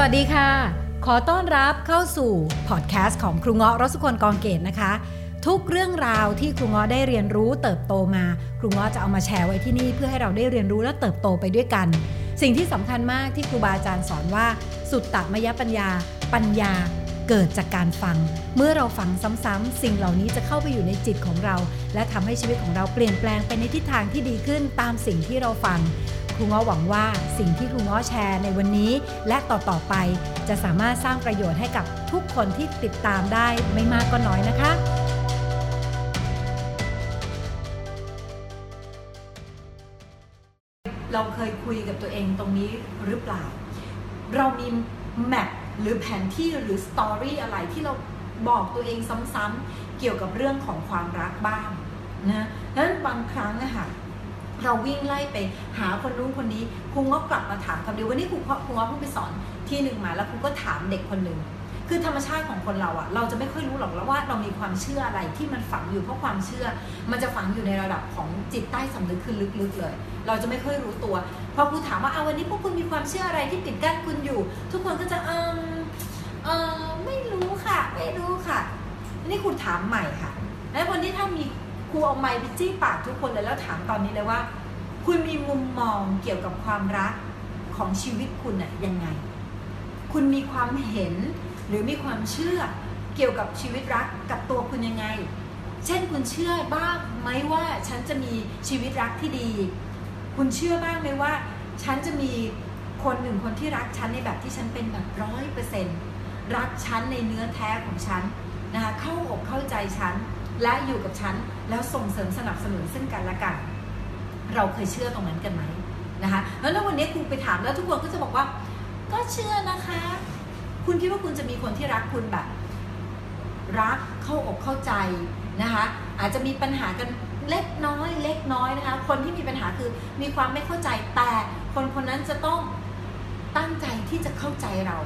วัสดีค่ะ ขอต้อนรับเข้าสู่พอดแคสต์ของครูเงาะรสุคนกองเกตนะคะ ทุกเรื่องราวที่ครูเงาะได้เรียนรู้เติบโตมา ครูเงาะจะเอามาแชร์ไว้ที่นี่เพื่อให้เราได้เรียนรู้และเติบโตไปด้วยกัน สิ่งที่สำคัญมากที่ครูบาอาจารย์สอนว่า สุตตมยปัญญา ปัญญาเกิดจากการฟัง เมื่อเราฟังซ้ำๆสิ่งเหล่านี้จะเข้าไปอยู่ในจิตของเรา และทำให้ชีวิตของเราเปลี่ยนแปลงไปในทิศทางที่ดีขึ้นตามสิ่งที่เราฟัง ครูง้อหวังว่าสิ่งที่ครูง้อแชร์ในวันนี้ และต่อๆไปจะสามารถสร้างประโยชน์ให้กับทุกคนที่ติดตามได้ไม่มากก็น้อยนะคะเราเคยคุยกับตัวเองตรงนี้หรือเปล่า เรามีแมปหรือแผนที่หรือสตอรี่อะไรที่เราบอกตัวเองซ้ำๆเกี่ยวกับเรื่องของความรักบ้างนะนั้นบางครั้งนะคะ เราวิ่งไล่ไปหาคนนู้นคนนี้ครูก็กลับมาถามคำเดียววันนี้ครูครูก็เพิ่งไปสอนที่หนึ่งมาแล้วครูก็ถามเด็กคนหนึ่งคือธรรมชาติของคนเราอะเราจะไม่ค่อยรู้หรอกแล้วว่าเรามีความเชื่ออะไรที่มันฝังอยู่เพราะความเชื่อ มันจะฝังอยู่ในระดับของจิตใต้สำนึกคือลึกๆเลย เราจะไม่ค่อยรู้ตัวพอครูถามว่าเอาวันนี้พวกคุณมีความเชื่ออะไรที่ปิดกั้นคุณอยู่ ทุกคนก็จะเออเออไม่รู้ค่ะ ไม่รู้ค่ะนี่ครูถามใหม่ค่ะ แล้ววันนี้ถ้ามี ครูเอาไม้ไปจี้ปากทุกคนเลยแล้วถามตอนนี้เลยว่า คุณมีมุมมองเกี่ยวกับความรักของชีวิตคุณน่ะยังไง คุณมีความเห็นหรือมีความเชื่อเกี่ยวกับชีวิตรักกับตัวคุณยังไง เช่นคุณเชื่อบ้างไหมว่าฉันจะมีชีวิตรักที่ดี คุณเชื่อบ้างไหมว่า ฉันจะมีคนหนึ่งคนที่รักฉันในแบบที่ฉันเป็นแบบร้อยเปอร์เซ็นต์รักฉันในเนื้อแท้ของฉันนะคะเข้าอกเข้าใจฉัน และอยู่กับฉันแล้วส่งเสริมสนับสนุนซึ่งกันและกัน เราเคยเชื่อตรงนั้นกันไหมนะคะแล้ววันนี้ครูไปถามแล้วทุกคนก็จะบอกว่า ก็เชื่อนะคะ คุณคิดว่าคุณจะมีคนที่รักคุณแบบ รักเข้าอกเข้าใจนะคะอาจจะมีปัญหากันเล็กน้อย เล็กน้อยนะคะ คนที่มีปัญหาคือมีความไม่เข้าใจแต่คนคนนั้นจะต้องตั้งใจที่จะเข้าใจเรา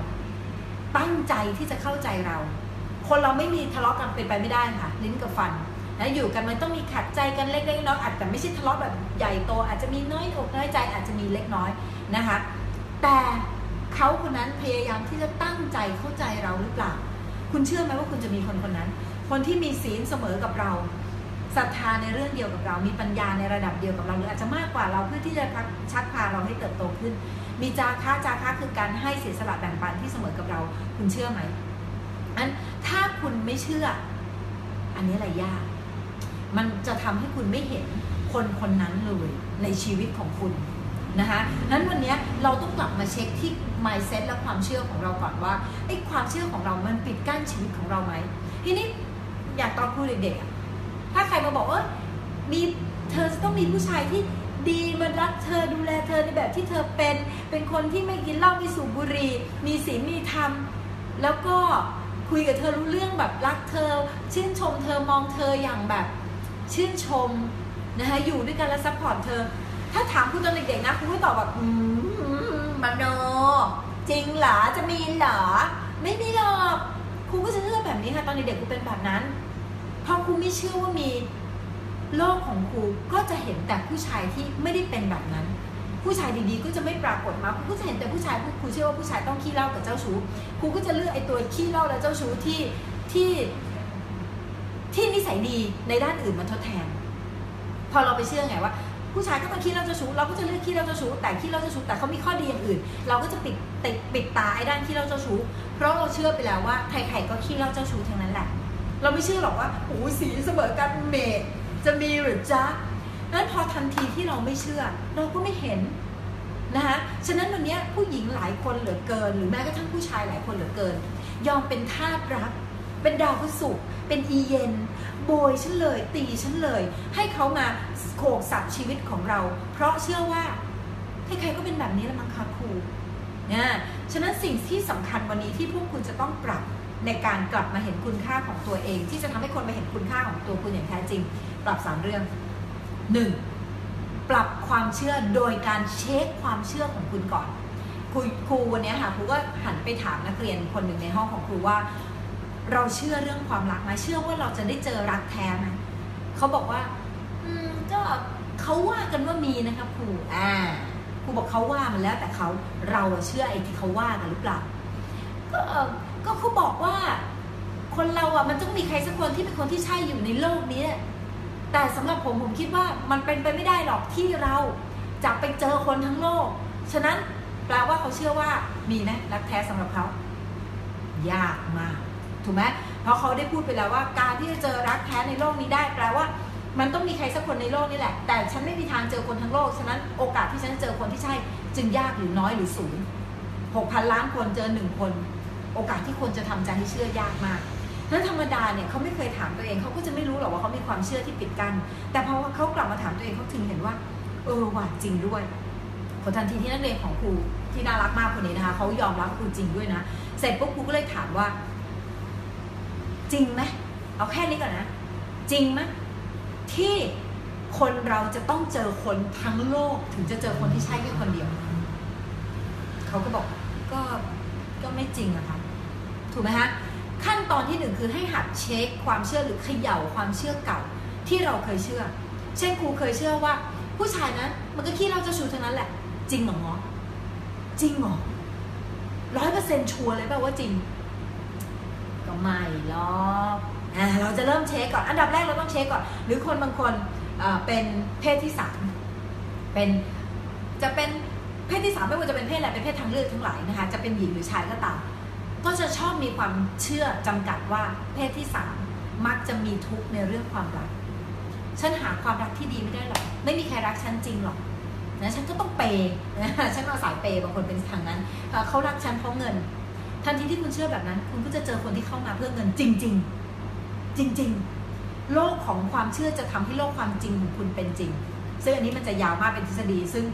ตั้งใจที่จะเข้าใจเรา คนเราไม่มีทะเลาะกันเป็นไปไม่ได้ค่ะ ลิ้นกับฟันนะอยู่กันมันต้องมีขัดใจกันเล็กๆน้อยๆอาจจะไม่ใช่ทะเลาะแบบใหญ่โต อาจจะมีน้อยอกน้อยใจอาจจะมีเล็กน้อยนะคะแต่เขาคนนั้นพยายามที่จะตั้งใจเข้าใจเราหรือเปล่า คุณเชื่อไหมว่าคุณจะมีคนคนนั้น คนที่มีศีลเสมอกับเราศรัทธาในเรื่องเดียวกับเรา มีปัญญาในระดับเดียวกับเราหรืออาจจะมากกว่าเราเพื่อที่จะชักพาเราให้เติบโตขึ้น มีจาค้าจาค้าคือการให้เสียสละแบ่งปันที่เสมอกับเรา คุณเชื่อไหม อันถ้าคุณไม่เชื่อ อันนี้อะไรยาก มันจะทำให้คุณไม่เห็นคนคนนั้นเลยในชีวิตของคุณนะคะนั้นวันนี้เราต้องกลับมาเช็คที่ mindset และความเชื่อของเราก่อนว่าไอ้ความเชื่อของเรามันปิดกั้นชีวิตของเราไหมทีนี้อยากตอนครูเด็กๆถ้าใครมาบอกว่ามีเธอจะต้องมีผู้ชายที่ดีมารักเธอดูแลเธอในแบบที่เธอเป็น เป็นคนที่ไม่กินเหล้าไม่สูบบุหรี่มีศีลมีธรรมแล้วก็ คุยกับเธอรู้เรื่องแบบรักเธอ ชื่นชมเธอมองเธออย่างแบบ ชื่นชมนะคะอยู่ด้วยกันและ support เธอ ถ้าถามครูตอนเด็กๆนะครูก็ตอบแบบอืมมโน จริงเหรอจะมีเหรอไม่มีหรอกครูก็จะเชื่อแบบนี้ค่ะตอนเด็กๆครูเป็นแบบนั้นเพอครูไม่เชื่อว่ามีโลกของครูก็จะเห็นแต่ผู้ชายที่ไม่ได้เป็นแบบนั้น ผู้ชายดีๆ ก็จะไม่ปรากฏมาครูก็จะเห็นแต่ผู้ชายครูเชื่อว่าผู้ชายต้องขี้เล้ากับเจ้าชู้ครูก็จะเลือกไอ้ตัวขี้เล้าและเจ้าชู้ที่ที่ที่นิสัยดีในด้านอื่นมาทดแทน พอเราไปเชื่อไงว่า ผู้ชายก็ต้องขี้เล้าเจ้าชู้เราก็จะเลือกขี้เล้าเจ้าชู้แต่ขี้เล้าเจ้าชู้แต่เขามีข้อดีอย่างอื่น เราก็จะปิดติดปิดตาไอ้ด้านขี้เล้าเจ้าชู้เพราะเราเชื่อไปแล้วว่าใครๆก็ขี้เล้าเจ้าชู้ทั้งนั้นแหละ เราไม่เชื่อหรอกว่าโอ้สีเสมอกันเมดจะมีหรือจ๊ะ นั้นพอทันทีที่เราไม่เชื่อ เราก็ไม่เห็นนะคะฉะนั้นวันนี้ผู้หญิงหลายคนเหลือเกิน หรือแม้กระทั่งผู้ชายหลายคนเหลือเกิน ยอมเป็นทาสรัก เป็นดาวพฤศุกร์เป็นอีเย็นโบยฉันเลยตีฉันเลย ให้เขามาโขกสับชีวิตของเรา เพราะเชื่อว่าใครๆก็เป็นแบบนี้ละมั้งคะครูนะฉะนั้นสิ่งที่สำคัญวันนี้ที่พวกคุณจะต้องปรับในการกลับมาเห็นคุณค่าของตัวเอง ที่จะทำให้คนมาเห็นคุณค่าของตัวคุณอย่างแท้จริง ปรับสามเรื่อง หนึ่งปรับความเชื่อโดยการเช็คความเชื่อของคุณก่อนครูครูวันนี้ค่ะครูก็หันไปถามนักเรียนคนหนึ่งในห้องของครูว่า เราเชื่อเรื่องความรักไหมเชื่อว่าเราจะได้เจอรักแท้ไหมเขาบอกว่า อืมก็เขาว่ากันว่ามีนะครับครูอ่าครูบอกเขาว่ามันแล้วแต่เขาเราเชื่อไอ้ที่เขาว่ากันหรือเปล่าก็ก็เขาบอกว่า คนเราอะมันต้องมีใครสักคนที่เป็นคนที่ใช่อยู่ในโลกนี้ แต่สำหรับผมผมคิดว่ามันเป็นไปไม่ได้หรอกที่เราจะไปเจอคนทั้งโลก ฉะนั้นแปลว่าเขาเชื่อว่ามีไหมรักแท้สำหรับเขา ยากมาก ถูกไหมเพราะเขาได้พูดไปแล้วว่า การที่จะเจอรักแท้ในโลกนี้ได้ แปลว่า มันต้องมีใครสักคนในโลกนี่แหละ แต่ฉันไม่มีทางเจอคนทั้งโลก ฉะนั้นโอกาสที่ฉันจะเจอคนที่ใช่ จึงยากหรือน้อยหรือศูนย์หกพันล้านคนเจอหนึ่งคน โอกาสที่คนจะทำใจให้เชื่อยากมาก นั้นธรรมดาเนี่ยเขาไม่เคยถามตัวเองเขาก็จะไม่รู้หรอกว่าเขามีความเชื่อที่ปิดกัน้นแต่พอเขากลับมาถามตัวเองเขาถึงเห็นว่า เออว่าจริงด้วยพอทันทีที่นักเรียนของครูที่น่ารักมากคนนี้นะคะเขายอมรับครูจริงด้วยนะเสร็จปุ๊บครูก็เลยถามว่า จริงไหมเอาแค่นี้ก่อนนะ จริงไหมที่คนเราจะต้องเจอคนทั้งโลกถึงจะเจอคนที่ใช่แค่คนเดียวเขาก็บอกก็ก็ไม่จริงอะค่ะถูกไหมฮะ ขั้นตอนที่หนึ่งคือให้หัดเช็คความเชื่อหรือเขย่าความเชื่อเก่าที่เราเคยเชื่อ เช่นครูเคยเชื่อว่า ผู้ชายนะมันก็ขี้เราจะชูเทั้งนั้นแหละ จริงหรอจริงหรอร้อยเปอร์เซ็นต์ชัวร์เลยป่าว่าจริง ก็ไม่หรอกอ่าเราจะเริ่มเช็คก่อน อันดับแรกเราต้องเช็คก่อน หรือคนบางคนเป็นเพศที่สามเป็นจะเป็นเพศที่สามไม่ว่าจะเป็นเพศอะไรเป็นเพศทางเลือกทั้งหลายนะคะ จะเป็นหญิงหรือชายก็ตาม ก็จะชอบมีความเชื่อจำกัดว่าเพศที่สามมักจะมีทุกข์ในเรื่องความรัก ฉันหาความรักที่ดีไม่ได้หรอก ไม่มีใครรักฉันจริงหรอกนะฉันก็ต้องเปย์ฉันเอาสายเปย์บางคนเป็นทางนั้น เขารักฉันเพราะเงิน ทันทีที่คุณเชื่อแบบนั้น คุณก็จะเจอคนที่เข้ามาเพื่อเงินจริง ๆ จริง ๆ โลกของความเชื่อจะทำให้โลกความจริงของคุณเป็นจริง ซึ่งอันนี้มันจะยาวมากเป็นทฤษฎี ซึ่ง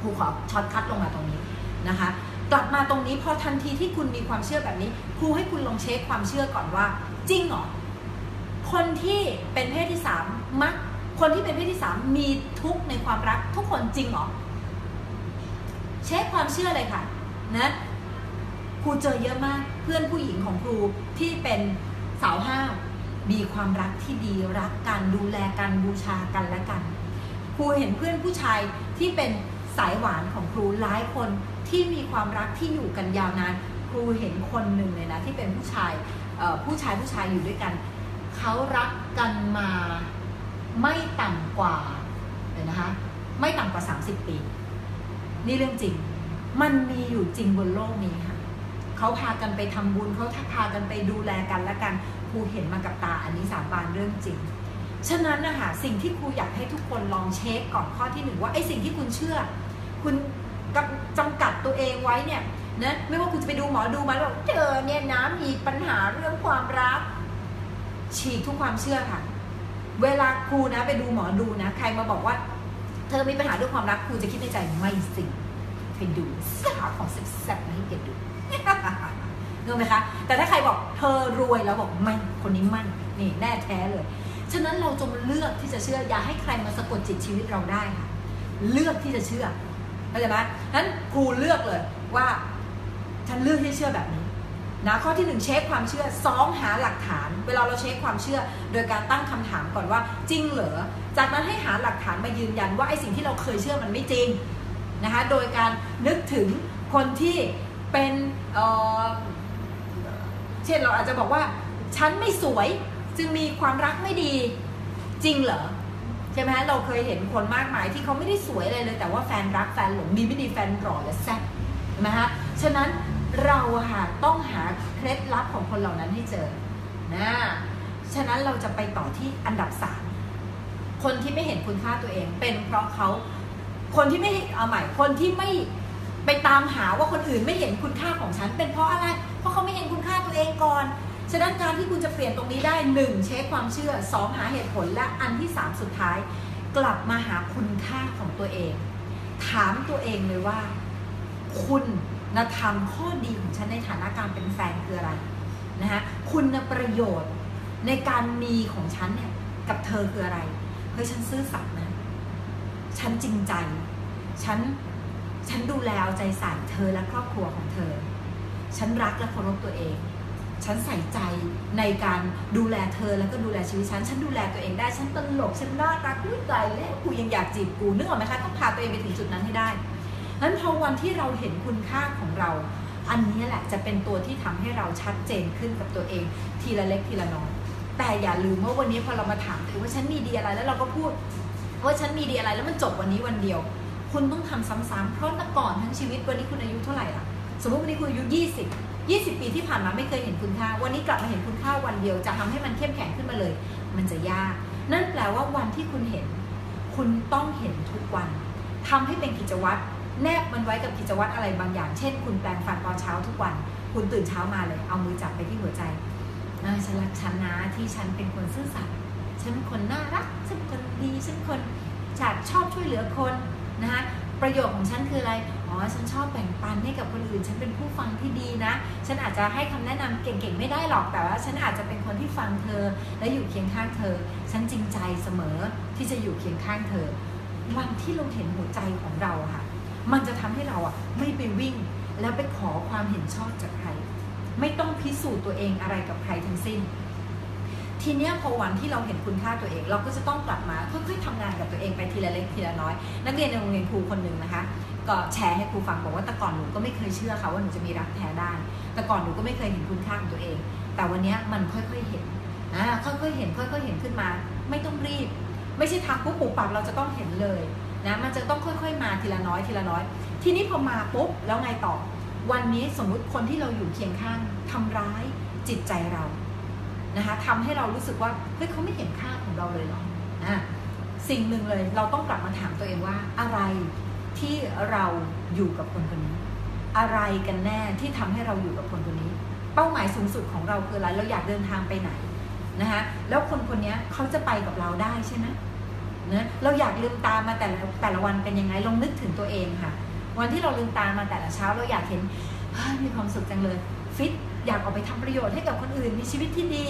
ครูขอช็อตคัดลงมาตรงนี้นะคะ กลับมาตรงนี้พอทันทีที่คุณมีความเชื่อแบบนี้ ครูให้คุณลองเช็คความเชื่อก่อนว่า จริงเหรอคนที่เป็นเพศที่สามมักคนที่เป็นเพศที่สามมีทุกในความรักทุกคนจริงเหรอเช็คความเชื่อเลยค่ะนะครูเจอเยอะมากเพื่อนผู้หญิงของครูที่เป็นสาวห้าวมีความรักที่ดีรักกันดูแลกันบูชากันและกัน ครูเห็นเพื่อนผู้ชายที่เป็นสายหวานของครูหลายคน ที่มีความรักที่อยู่กันยาวนานครูเห็นคนหนึ่งเลยนะที่เป็นผู้ชายผู้ชายผู้ชายอยู่ด้วยกันเขารักกันมาไม่ต่ำกว่าเลยวนะคะไม่ต่ำกว่า 30 ปี นี่เรื่องจริง มันมีอยู่จริงบนโลกนี้ค่ะเขาพากันไปทำบุญเขาพากันไปดูแลกันและกันครูเห็นมากับตาอันนี้สาบานเรื่องจริง ฉะนั้นนะคะสิ่งที่ครูอยากให้ทุกคนลองเช็คก่อนข้อที่หนึ่งว่าไอ้สิ่งที่คุณเชื่อ คุณ จำกัดตัวเองไว้เนี่ยนะไม่ว่าคุณจะไปดูหมอดูมาแล้วเจอเนี่ยนะมีปัญหาเรื่องความรัก ฉีกทุกความเชื่อค่ะ เวลาครูนะไปดูหมอดูนะ ใครมาบอกว่า เธอมีปัญหาเรื่องความรักครูจะคิดในใจไม่สิไปดูสาวของแซ่บๆมาให้เก็บดูเงไหมคะ แต่ถ้าใครบอกเธอรวยแล้วบอกไม่คนนี้มั่นนี่แน่แท้เลย ฉะนั้นเราจงเลือกที่จะเชื่ออย่าให้ใครมาสะกดจิตชีวิตเราได้ค่ะ เลือกที่จะเชื่อ เข้าใจไหมนั้นครูเลือกเลยว่าฉันเลือกที่เชื่อแบบนี้นะข้อที่หนึ่งเช็คความเชื่อสองหาหลักฐาน เวลาเราเช็คความเชื่อ โดยการตั้งคำถามก่อนว่าจริงเหรอ จากนั้นให้หาหลักฐานมายืนยันว่าไอ้สิ่งที่เราเคยเชื่อมันไม่จริงนะคะโดยการนึกถึงคนที่เป็นเเช่นเราอาจจะบอกว่า ฉันไม่สวยจึงมีความรักไม่ดีจริงเหรอ ใช่ไหมเราเคยเห็นคนมากมายที่เขาไม่ได้สวยอะไรเลย แต่ว่าแฟนรักแฟนหลงมีไม่ดีแฟนหล่อและแซ่บใช่ไหมฮะฉะนั้นเราค่ะต้องหาเคล็ดลับของคนเหล่านั้นให้เจอนะฉะนั้นเราจะไปต่อที่อันดับสามคนที่ไม่เห็นคุณค่าตัวเอง เป็นเพราะเขาคนที่ไม่เอาใหม่คนที่ไม่ไปตามหาว่าคนอื่นไม่เห็นคุณค่าของฉัน เป็นเพราะอะไร เพราะเขาไม่เห็นคุณค่าตัวเองก่อน ฉะนั้นการที่คุณจะเปลี่ยนตรงนี้ได้หนึ่งเช็คความเชื่อสองหาเหตุผลและอันที่สามสุดท้าย กลับมาหาคุณค่าของตัวเอง ถามตัวเองเลยว่า คุณธรรมข้อดีของฉันในฐานะการเป็นแฟนคืออะไรนะคะคุณประโยชน์ในการมีของฉันเนี่ยกับเธอคืออะไรเฮ้ยฉันซื่อสัตย์นะ ฉันจริงใจ ฉันฉันดูแลเอาใจใส่เธอและครอบครัวของเธอ ฉันรักและเคารพตัวเอง ฉันใส่ใจในการดูแลเธอแล้วก็ดูแลชีวิตฉัน ฉันดูแลตัวเองได้ ฉันตลก ฉันน่ารักรู้ใจแล้วกูยังอยากจีบกูนึกออกไหมคะต้องพาตัวเองไปถึงจุดนั้นให้ได้นั้นพอวันที่เราเห็นคุณค่าของเรา อันนี้แหละจะเป็นตัวที่ทำให้เราชัดเจนขึ้นกับตัวเอง ทีละเล็กทีละน้อยแต่อย่าลืมว่าวันนี้พอเรามาถามถือว่าฉันมีดีอะไรแล้วเราก็พูดว่าฉันมีดีอะไรแล้วมันจบวันนี้วันเดียว คุณต้องทำซ้ำๆเพราะแต่ก่อนทั้งชีวิตวันนี้คุณอายุเท่าไหร่ล่ะ สมมติวันนี้คุณอายุ 20 20 ปีที่ผ่านมาไม่เคยเห็นคุณค่า วันนี้กลับมาเห็นคุณค่าวันเดียวจะทำให้มันเข้มแข็งขึ้นมาเลย มันจะยาก นั่นแปลว่าวันที่คุณเห็น คุณต้องเห็นทุกวันทำให้เป็นกิจวัตรแนบมันไว้กับกิจวัตรอะไรบางอย่าง เช่น คุณแปรงฟันตอนเช้าทุกวัน คุณตื่นเช้ามาเลย เอามือจับไปที่หัวใจฉันรักฉันนะที่ฉันเป็นคนซื่อสัตย์ฉันเป็นคนน่ารักฉันเป็นคนดีฉันคนฉาดชอบช่วยเหลือคนนะคะประโยชน์ของฉันคืออะไร อ๋อฉันชอบแบ่งปันให้กับคนอื่น ฉันเป็นผู้ฟังที่ดีนะ ฉันอาจจะให้คำแนะนำเก่งๆไม่ได้หรอกแต่ว่า ฉันอาจจะเป็นคนที่ฟังเธอ และอยู่เคียงข้างเธอ ฉันจริงใจเสมอที่จะอยู่เคียงข้างเธอ วันที่เราเห็นหัวใจของเราค่ะ มันจะทำให้เราอะไม่ไปวิ่ง แล้วไปขอความเห็นชอบจากใคร ไม่ต้องพิสูจน์ตัวเองอะไรกับใครทั้งสิ้น ทีเนี้ยพอวันที่เราเห็นคุณค่าตัวเอง เราก็จะต้องกลับมาค่อยๆทำงานกับตัวเองไปทีละเล็กทีละน้อย นักเรียนในโรงเรียนครูคนหนึ่งนะคะก็แชร์ให้ครูฟังบอกว่าแต่ก่อนหนูก็ไม่เคยเชื่อค่ะว่าหนูจะมีรักแท้ได้แต่ก่อนหนูก็ไม่เคยเห็นคุณค่าของตัวเอง แต่วันนี้มันค่อยๆเห็นอ่าค่อยๆเห็นค่อยๆเห็นขึ้นมา ไม่ต้องรีบ ไม่ใช่ทำปุ๊บปุบปับเราจะต้องเห็นเลยนะมันจะต้องค่อย ๆ มาทีละน้อยทีละน้อย ทีนี้พอมาปุ๊บแล้วไงต่อ วันนี้สมมุติคนที่เราอยู่เคียงข้างทำร้ายจิตใจเรา นะคะทำให้เรารู้สึกว่าเฮ้ยเขาไม่เห็นค่าของเราเลยหรออะสิ่งหนึ่งเลยเราต้องกลับมาถามตัวเองว่าอะไรที่เราอยู่กับคนคนนี้ อะไรกันแน่ที่ทำให้เราอยู่กับคนคนนี้ เป้าหมายสูงสุดของเราคืออะไรเราอยากเดินทางไปไหนนะคะแล้วคนคนนี้เขาจะไปกับเราได้ใช่ไหมนะเราอยากลืมตามาแต่ละแต่ละวันเป็นยังไงลองนึกถึงตัวเองค่ะ วันที่เราลืมตามาแต่ละเช้าเราอยากเห็นมีความสุขจังเลยฟิต อยากออกไปทำประโยชน์ให้กับคนอื่น มีชีวิตที่ดี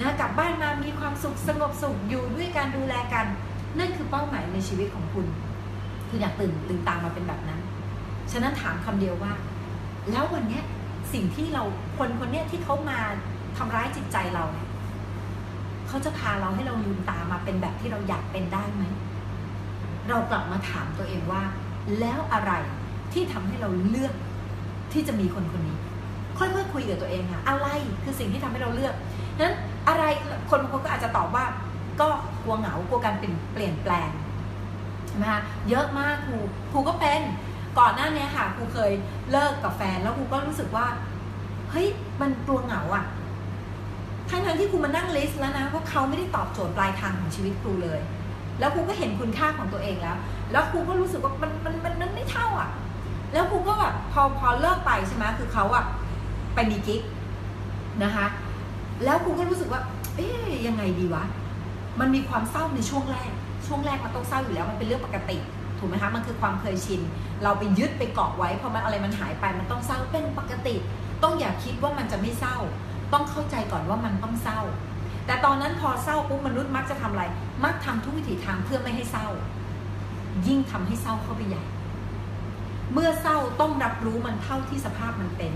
นะกลับบ้านมามีความสุขสงบสุขอยู่ด้วยการดูแลกัน นั่นคือเป้าหมายในชีวิตของคุณ คุณอยากตื่นตื่นตามมาเป็นแบบนั้น ฉะนั้นถามคำเดียวว่า แล้ววันนี้สิ่งที่เราคนคนนี้ที่เขามาทำร้ายจิตใจเราเนี่ยเขาจะพาเราให้เราลืมตามาเป็นแบบที่เราอยากเป็นได้ไหมเรากลับมาถามตัวเองว่า แล้วอะไรที่ทำให้เราเลือกที่จะมีคนคนนี้ ค่อยๆคุยกับตัวเองค่ะ อะไรคือสิ่งที่ทำให้เราเลือกนั้นอะไรคนบางคนก็อาจจะตอบว่า ก็กลัวเหงากลัวการเปลี่ยนแปลงใช่ไหมคะเยอะมากครูครูก็เป็นก่อนหน้านี้ค่ะครูเคยเลิกกับแฟนแล้วครูก็รู้สึกว่าเฮ้ยมันกลัวเหงาอะทั้งทั้งที่ครูมานั่งลิสต์แล้วนะว่าเขาไม่ได้ตอบโจทย์ปลายทางของชีวิตครูเลย แล้วครูก็เห็นคุณค่าของตัวเองแล้ว แล้วครูก็รู้สึกว่ามันมันมันมันไม่เท่าอะ แล้วครูก็แบบพอพอเลิกไปใช่ไหมคือเขาอะ ไปมีกิ๊กนะคะ แล้วครูก็รู้สึกว่า เอ๊ยยังไงดีวะ มันมีความเศร้าในช่วงแรก ช่วงแรกมันต้องเศร้าอยู่แล้วมันเป็นเรื่องปกติ ถูกไหมคะ มันคือความเคยชิน เราไปยึดไปเกาะไว้พอมันอะไรมันหายไปมันต้องเศร้าเป็นปกติ ต้องอย่าคิดว่ามันจะไม่เศร้า ต้องเข้าใจก่อนว่ามันต้องเศร้า แต่ตอนนั้นพอเศร้าปุ๊บมนุษย์มักจะทำอะไร มักทำทุกวิถีทางเพื่อไม่ให้เศร้า ยิ่งทำให้เศร้าเข้าไปใหญ่ เมื่อเศร้าต้องรับรู้มันเท่าที่สภาพมันเป็น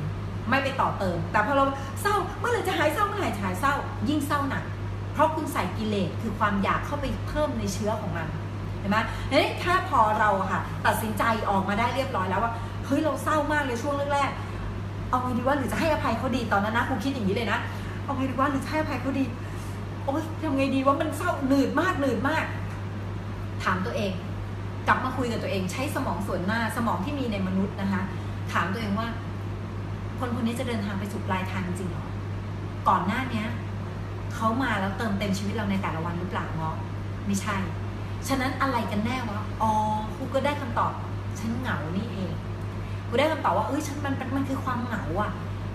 ไม่ไปต่อเติม แต่พอเราเศร้าเมื่อไหร่จะหายเศร้าเมื่อไหร่จะหายเศร้า ยิ่งเศร้าหนัก เพราะคุณใส่กิเลสคือความอยากเข้าไปเพิ่มในเชื้อของมันเห็นไหมเฮ้ยถ้าพอเราค่ะ ตัดสินใจออกมาได้เรียบร้อยแล้วว่าเฮ้ยเราเศร้ามากเลยช่วงแรกๆเอาไงดีว่าหรือจะให้อภัยเขาดีตอนนั้นนะครูคิดอย่างนี้เลยนะเอาไงดีว่าหรือจะให้อภัยเขาดีโอ๊ยทำไงดีว่ามันเศร้าหนืดมากหนืดมาก ถามตัวเอง กลับมาคุยกับตัวเอง ใช้สมองส่วนหน้าสมองที่มีในมนุษย์นะคะ ถามตัวเองว่า คนคนนี้จะเดินทางไปสู่ปลายทางจริงหรอ ก่อนหน้าเนี้ยเขามาแล้วเติมเต็มชีวิตเราในแต่ละวันหรือเปล่าเนาะไม่ใช่ ฉะนั้นอะไรกันแน่วะ อ๋อครูก็ได้คำตอบ ฉันเหงานี่เองครูได้คำตอบว่า เอ้ย ฉันมันมันคือความเหงาอะ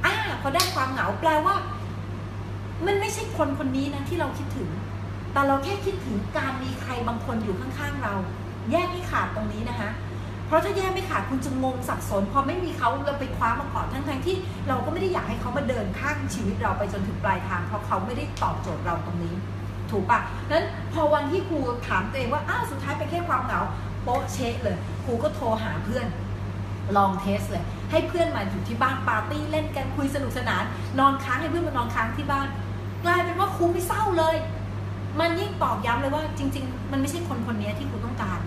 อ่าพอได้ความเหงาแปลว่า มันไม่ใช่คนคนนี้นะที่เราคิดถึง แต่เราแค่คิดถึงการมีใครบางคนอยู่ข้างๆเรา แยกให้ขาดตรงนี้นะคะ เพราะถ้าแยกไม่ขาดคุณจะงงสับสนพอไม่มีเขาเราไปคว้ามาก่อนทั้งๆที่เราก็ไม่ได้อยากให้เขามาเดินข้างชีวิตเราไปจนถึงปลายทาง เพราะเขาไม่ได้ตอบโจทย์เราตรงนี้ ถูกปะนั้นพอวันที่ครูถามตัวเองว่าอ้าวสุดท้ายเป็นแค่ความเหงาโป๊ะเชะเลยครูก็โทรหาเพื่อนลองเทสเลย ให้เพื่อนมาอยู่ที่บ้านปาร์ตี้เล่นกันคุยสนุกสนาน นอนค้างให้เพื่อนมานอนค้างที่บ้าน กลายเป็นว่าครูไม่เศร้าเลย มันยิ่งตอกย้ำเลยว่าจริง ๆ มันไม่ใช่คนคนนี้ที่ครูต้องการ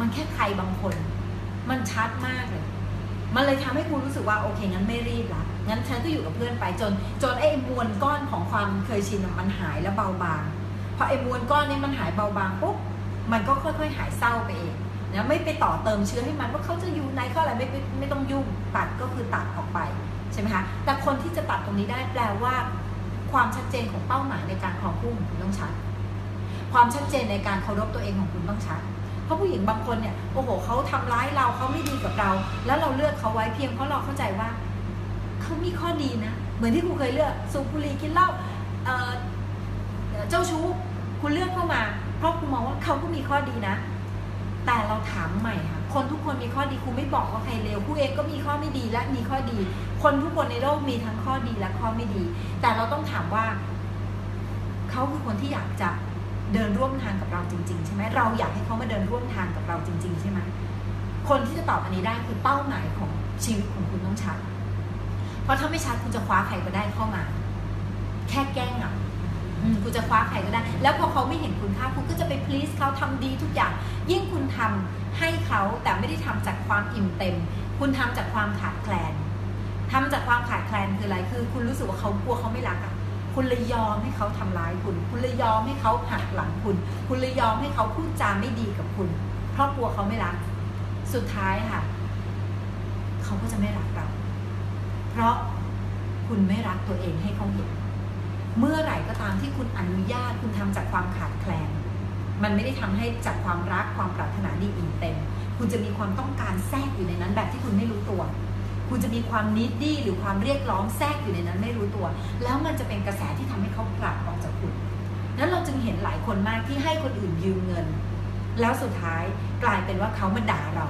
มันแค่ใครบางคน มันชัดมากเลย มันเลยทำให้ครูรู้สึกว่าโอเคงั้นไม่รีบละงั้นฉันก็อยู่กับเพื่อนไปจน จนไอ้มวลก้อนของความเคยชินมันหายแล้วเบาบางพอไอ้มวลก้อนนี้มันหายเบาบางปุ๊บมันก็ค่อยๆหายเศร้าไปเองนะไม่ไปต่อเติมเชื้อให้มันว่าเขาจะอยู่ในเขาอะไรไม่ไม่ไม่ต้องยุ่งตัดก็คือตัดออกไปใช่ไหมคะแต่คนที่จะตัดตรงนี้ได้แปลว่า ความชัดเจนของเป้าหมายในการครองคู่ของคุณต้องชัด ความชัดเจนในการเคารพตัวเองของคุณต้องชัด เพราะผู้หญิงบางคนเนี่ยโอ้โหเขาทำร้ายเราเขาไม่ดีกับเรา แล้วเราเลือกเขาไว้เพียงเพราะเราเข้าใจว่าเขามีข้อดีนะ เหมือนที่ครูเคยเลือกสูบบุหรี่กินเหล้าเจ้าชู้คุณเลือกเข้ามา เพราะคุณมองว่าเขาก็มีข้อดีนะ แต่เราถามใหม่ค่ะคนทุกคนมีข้อดีครูไม่บอกว่าใครเลวครูเองก็มีข้อไม่ดีและมีข้อดี คนทุกคนในโลกมีทั้งข้อดีและข้อไม่ดี แต่เราต้องถามว่า เขาคือคนที่อยากจะ เดินร่วมทางกับเราจริง ๆ ใช่ไหมเราอยากให้เขามาเดินร่วมทางกับเราจริง ๆ ใช่ไหมคนที่จะตอบอันนี้ได้คือเป้าหมายของชีวิตของคุณต้องชัด เพราะถ้าไม่ชัดคุณจะคว้าใครก็ได้เข้ามา แค่แกล้งอะคุณจะคว้าใครก็ได้ แล้วพอเขาไม่เห็นคุณค่าคุณก็จะไป please เขาทำดีทุกอย่าง ยิ่งคุณทำให้เขาแต่ไม่ได้ทำจากความอิ่มเต็ม คุณทำจากความขาดแคลนทำจากความขาดแคลนคืออะไร คือ คุณรู้สึกว่าเขากลัวเขาไม่รักอะ คุณเลยยอมให้เขาทำร้ายคุณ คุณเลยยอมให้เขาหักหลังคุณ คุณเลยยอมให้เขาพูดจาไม่ดีกับคุณ เพราะกลัวเขาไม่รัก สุดท้ายค่ะ เขาก็จะไม่รักเรา เพราะคุณไม่รักตัวเองให้เขาเห็น เมื่อไหร่ก็ตามที่คุณอนุญาตคุณทำจากความขาดแคลน มันไม่ได้ทำให้จากความรักความปรารถนาดีอิ่มเต็ม คุณจะมีความต้องการแทรกอยู่ในนั้นแบบที่คุณไม่รู้ตัว คุณจะมีความนิดดี้หรือความเรียกร้องแทรกอยู่ในนั้นไม่รู้ตัว แล้วมันจะเป็นกระแสที่ทำให้เขาผลักออกจากคุณนั้นเราจึงเห็นหลายคนมากที่ให้คนอื่นยืมเงิน แล้วสุดท้ายกลายเป็นว่าเขามาด่าเรา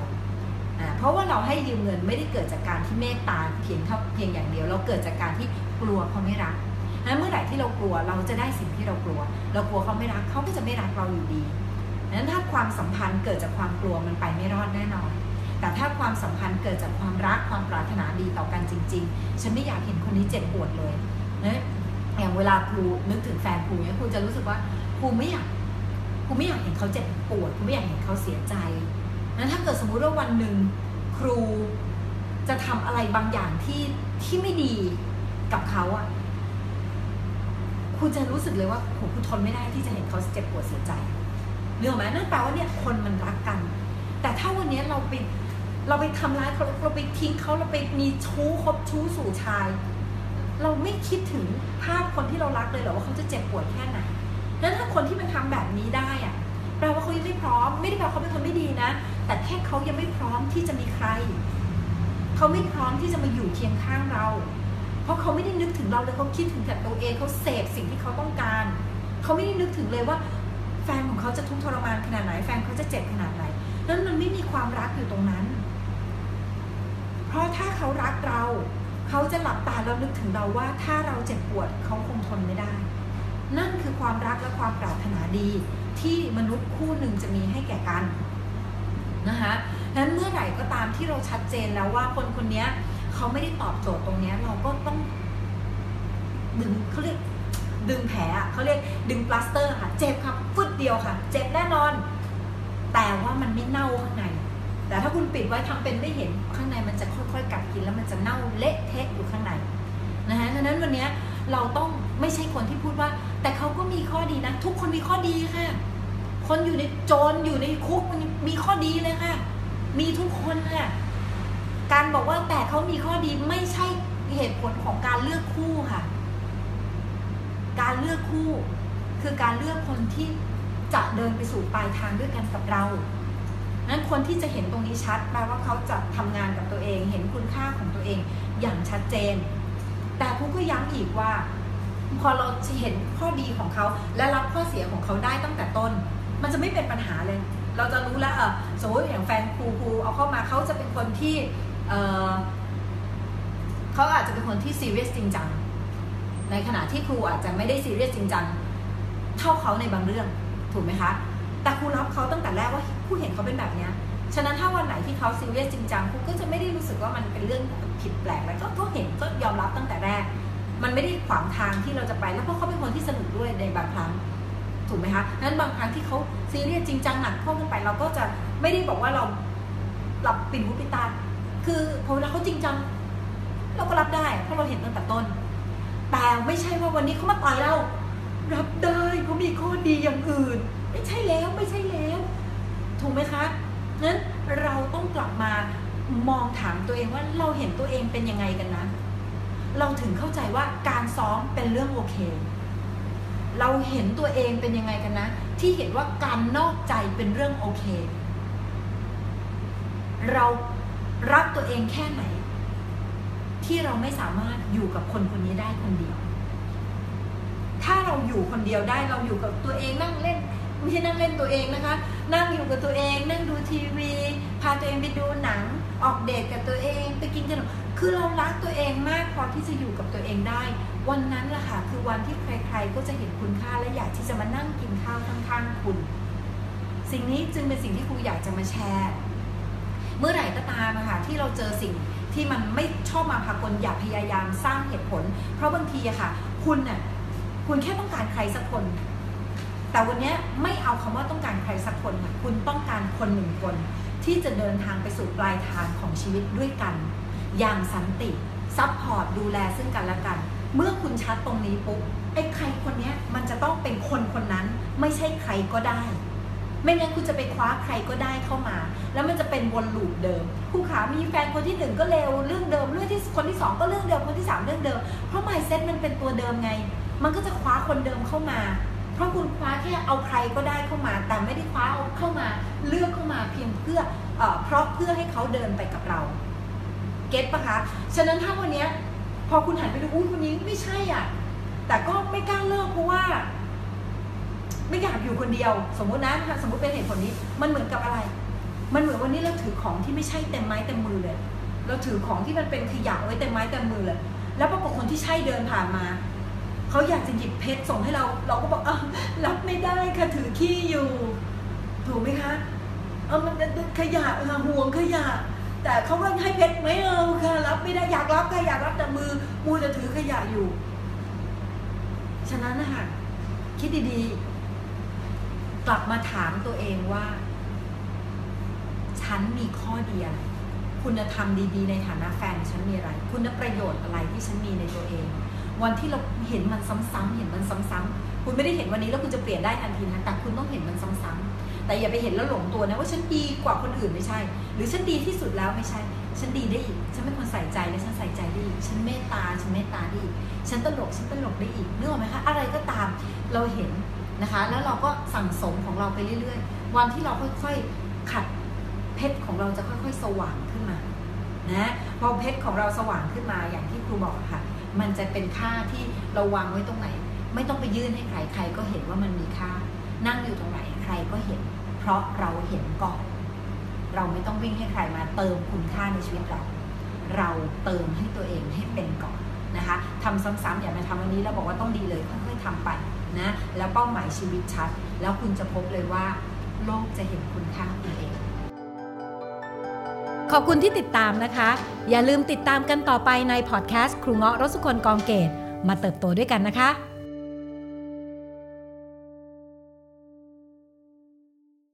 เพราะว่าเราให้ยืมเงินไม่ได้เกิดจากการที่เมตตาเพียงเท่าเพียงอย่างเดียว เราเกิดจากการที่กลัวเขาไม่รักนั้นเมื่อไหร่ที่เรากลัวเราจะได้สิ่งที่เรากลัว เรากลัวเขาไม่รักเขาก็จะไม่รักเราอยู่ดีนั้นถ้าความสัมพันธ์เกิดจากความกลัวมันไปไม่รอดแน่นอน แต่ถ้าความสัมพันธ์เกิดจากความรักความปรารถนาดีต่อกันจริง ๆ ฉันไม่อยากเห็นคนนี้เจ็บปวดเลยนะอย่างเวลาครูนึกถึงแฟนครูเนี่ยครูจะรู้สึกว่าครูไม่อยากครูไม่อยากเห็นเขาเจ็บปวดครูไม่อยากเห็นเขาเสียใจนั้นถ้าเกิดสมมุติว่าวันหนึ่งครูจะทำอะไรบางอย่างที่ที่ไม่ดีกับเขาอะคุณจะรู้สึกเลยว่าโหคุณทนไม่ได้ที่จะเห็นเขาเจ็บปวดเสียใจเนื่องไหมนั่นแปลว่าเนี่ยคนมันรักกัน แต่ถ้าวันนี้เราไป เราไปทำร้ายเขาเราไปทิ้งเขาเราไปมีชู้คบชู้สู่ชาย เราไม่คิดถึงภาพคนที่เรารักเลยหรอว่าเขาจะเจ็บปวดแค่ไหนนั้นถ้าคนที่มันทำแบบนี้ได้อะแปลว่าเขายังไม่พร้อม ไม่ได้แปลว่าเขาเป็นคนไม่ดีนะ แต่แค่เขายังไม่พร้อมที่จะมีใคร เขาไม่พร้อมที่จะมาอยู่เคียงข้างเรา เพราะเขาไม่ได้นึกถึงเราเลยเขาคิดถึงแต่ตัวเองเขาเสพสิ่งที่เขาต้องการ เขาไม่ได้นึกถึงเลยว่า แฟนของเขาจะทุกข์ทรมานขนาดไหน แฟนเขาจะเจ็บขนาดไหนนั้นมันไม่มีความรักอยู่ตรงนั้น ราะถ้าเขารักเรา เขาจะหลับตาแล้วนึกถึงเราว่า ถ้าเราเจ็บปวดเขาคงทนไม่ได้ นั่นคือความรักและความปรารถนาดี ที่มนุษย์คู่หนึ่งจะมีให้แก่กันนะคะนั้นเมื่อไหร่ก็ตามที่เราชัดเจนแล้วว่าคนคนนี้เขาไม่ได้ตอบโจทย์ตรงนี้เราก็ต้องดึงเขาเรียกดึงแผลเขาเรียกดึงปลาสเตอร์ค่ะ เจ็บครับฟึดเดียวค่ะ เจ็บแน่นอน แต่ว่ามันไม่เน่าข้างใน แต่ถ้าคุณปิดไว้ทำเป็นไม่เห็นข้างในมันจะค่อยๆกัดกินแล้วมันจะเน่าเละเทะอยู่ข้างในนะคะฉะนั้นวันนี้เราต้องไม่ใช่คนที่พูดว่า แต่เขาก็มีข้อดีนะ ทุกคนมีข้อดีค่ะ คนอยู่ในโจรอยู่ในคุกมันมีข้อดีเลยค่ะ มีทุกคนค่ะการบอกว่าแต่เขามีข้อดีไม่ใช่เหตุผลของการเลือกคู่ค่ะ การเลือกคู่ คือการเลือกคนที่จะเดินไปสู่ปลายทางด้วยกันกับเรา นั้นคนที่จะเห็นตรงนี้ชัดแปลว่าเขาจะทำงานกับตัวเอง เห็นคุณค่าของตัวเองอย่างชัดเจน แต่ครูก็ย้ำอีกว่า พอเราเห็นข้อดีของเขาและรับข้อเสียของเขาได้ตั้งแต่ต้น มันจะไม่เป็นปัญหาเลย เราจะรู้แล้วเออสมมติอย่างแฟนครูครูเอาเข้ามาเขาจะเป็นคนที่เออเขาอาจจะเป็นคนที่ซีเรียสจริงจังในขณะที่ครูอาจจะไม่ได้ซีเรียสจริงจังเท่าเขาในบางเรื่องถูกไหมคะ แต่ครูรับเขาตั้งแต่แรกว่า ครูเห็นเขาเป็นแบบเนี้ยฉะนั้นถ้าวันไหนที่เขาซีเรียสจริงจังครูก็จะไม่ได้รู้สึกว่ามันเป็นเรื่องผิดแปลกอะไรก็ก็เห็นก็ยอมรับตั้งแต่แรก มันไม่ได้ขวางทางที่เราจะไปแล้วเพราะเขาเป็นคนที่สนุกด้วยในบางครั้งถูกไหมคะนั้นบางครั้งที่เขาซีเรียสจริงจังหนักเข้าขึ้นไป เราก็จะไม่ได้บอกว่าเราหลับปิดหูปิดตา คือพอเวลาเขาจริงจังเราก็รับได้เพราะเราเห็นตั้งแต่ต้น แต่ไม่ใช่ว่าวันนี้เขามาต่อยเรา รับได้เขามีข้อดีอย่างอื่น ไม่ใช่แล้วไม่ใช่แล้ว ถูกไหมคะนั้นเราต้องกลับมามองถามตัวเองว่าเราเห็นตัวเองเป็นยังไงกันนะ เราถึงเข้าใจว่าการซ้อมเป็นเรื่องโอเค เราเห็นตัวเองเป็นยังไงกันนะ ที่เห็นว่าการนอกใจเป็นเรื่องโอเค เรารักตัวเองแค่ไหน ที่เราไม่สามารถอยู่กับคนคนนี้ได้คนเดียว ถ้าเราอยู่คนเดียวได้เราอยู่กับตัวเองนั่งเล่น ไม่ใช่นั่งเล่นตัวเองนะคะ นั่งอยู่กับตัวเอง นั่งดูทีวี พาตัวเองไปดูหนัง ออกเดทกับตัวเอง ไปกินขนมคือเรารักตัวเองมากพอที่จะอยู่กับตัวเองได้ วันนั้นแหละค่ะคือวันที่ใครๆ ก็จะเห็นคุณค่าและอยากที่จะมานั่งกินข้าวข้างๆคุณ สิ่งนี้จึงเป็นสิ่งที่ครูอยากจะมาแชร์ เมื่อไหร่ก็ตามค่ะที่เราเจอสิ่งที่มันไม่ชอบมาพากลอย่าพยายามสร้างเหตุผล เพราะบางทีอะค่ะ คุณน่ะคุณแค่ต้องการใครสักคน แต่วันนี้ไม่เอาคำว่าต้องการใครสักคนค่ะคุณต้องการคนหนึ่งคน ที่จะเดินทางไปสู่ปลายทางของชีวิตด้วยกัน อย่างสันติ support ดูแลซึ่งกันและกัน เมื่อคุณชัดตรงนี้ปุ๊บไอ้ใครคนนี้มันจะต้องเป็นคนคนนั้น ไม่ใช่ใครก็ได้ ไม่งั้นคุณจะไปคว้าใครก็ได้เข้ามา แล้วมันจะเป็นวน loop เดิม ครูขามีแฟนคนที่หนึ่งก็เลิกเรื่องเดิมเรื่องที่คนที่สองก็เรื่องเดิมคนที่สามเรื่องเดิมเพราะ mindset มันเป็นตัวเดิมไง มันก็จะคว้าคนเดิมเข้ามา เพราะคุณคว้าแค่เอาใครก็ได้เข้ามา แต่ไม่ได้คว้าเอาเข้ามา เลือกเข้ามาเพียงเพื่อเออเพราะเพื่อให้เขาเดินไปกับเรา เก็ตปะคะ ฉะนั้นถ้าวันนี้พอคุณหันไปดูอุ้ยคนนี้ไม่ใช่อะ แต่ก็ไม่กล้าเลิกเพราะว่า ไม่อยากอยู่คนเดียว สมมตินะสมมติเป็นเหตุผลนี้ มันเหมือนกับอะไร มันเหมือนวันนี้เราถือของที่ไม่ใช่เต็มไม้เต็มมือเลย เราถือของที่มันเป็นขยะไว้เต็มไม้เต็มมือเลย แล้วปรากฏคนที่ใช่เดินผ่านมา เขาอยากจะหยิบเพชรส่งให้เรา เราก็บอกอรับไม่ได้ค่ะถือขี้อยู่ ถูกไหมคะเออมันขยะค่ะห่วงขยะ แต่เขาก็ให้เพชรไม่เอาค่ะรับไม่ได้อยากรับค่ะอยากรับแต่มือมือจะถือขยะอยู่ ฉะนั้นนะคะคิดดีๆ กลับมาถามตัวเองว่า ฉันมีข้อดีอะไรคุณธรรมดีๆ ในฐานะแฟนฉันมีอะไร คุณประโยชน์อะไรที่ฉันมีในตัวเอง วันที่เราเห็นมันซ้ำๆเห็นมันซ้ำๆคุณไม่ได้เห็นวันนี้แล้วคุณจะเปลี่ยนได้ทันทีนะแต่คุณต้องเห็นมันซ้ำๆแต่อย่าไปเห็นแล้วหลงตัวนะว่าฉันดีกว่าคนอื่นไม่ใช่ หรือฉันดีที่สุดแล้วไม่ใช่ ฉันดีได้อีก ฉันเป็นคนใส่ใจและฉันใส่ใจได้อีก ฉันเมตตา ฉันเมตตาได้อีก ฉันตลก ฉันตลกได้อีกนึกออกไหมคะ อะไรก็ตามเราเห็นนะคะ แล้วเราก็สั่งสมของเราไปเรื่อยๆ วันที่เราค่อยๆ ขัดเพชรของเราจะค่อยๆ สว่างขึ้นมา นะ พอเพชรของเราสว่างขึ้นมาอย่างที่ครูบอกค่ะ มันจะเป็นค่าที่เราวางไว้ตรงไหน ไม่ต้องไปยื่นให้ใครใครก็เห็นว่ามันมีค่า นั่งอยู่ตรงไหนใครก็เห็น เพราะเราเห็นก่อนเราไม่ต้องวิ่งให้ใครมาเติมคุณค่าในชีวิตเรา เราเติมให้ตัวเองให้เป็นก่อนนะคะทำซ้ำๆอย่ามาทำวันนี้แล้วบอกว่าต้องดีเลยค่อยๆทำไปนะแล้วเป้าหมายชีวิตชัด แล้วคุณจะพบเลยว่า โลกจะเห็นคุณค่าคุณเอง ขอบคุณที่ติดตามนะคะ อย่าลืมติดตามกันต่อไปในพอดแคสต์ครูเงาะรสุคนกองเกตมาเติบโตด้วยกันนะคะ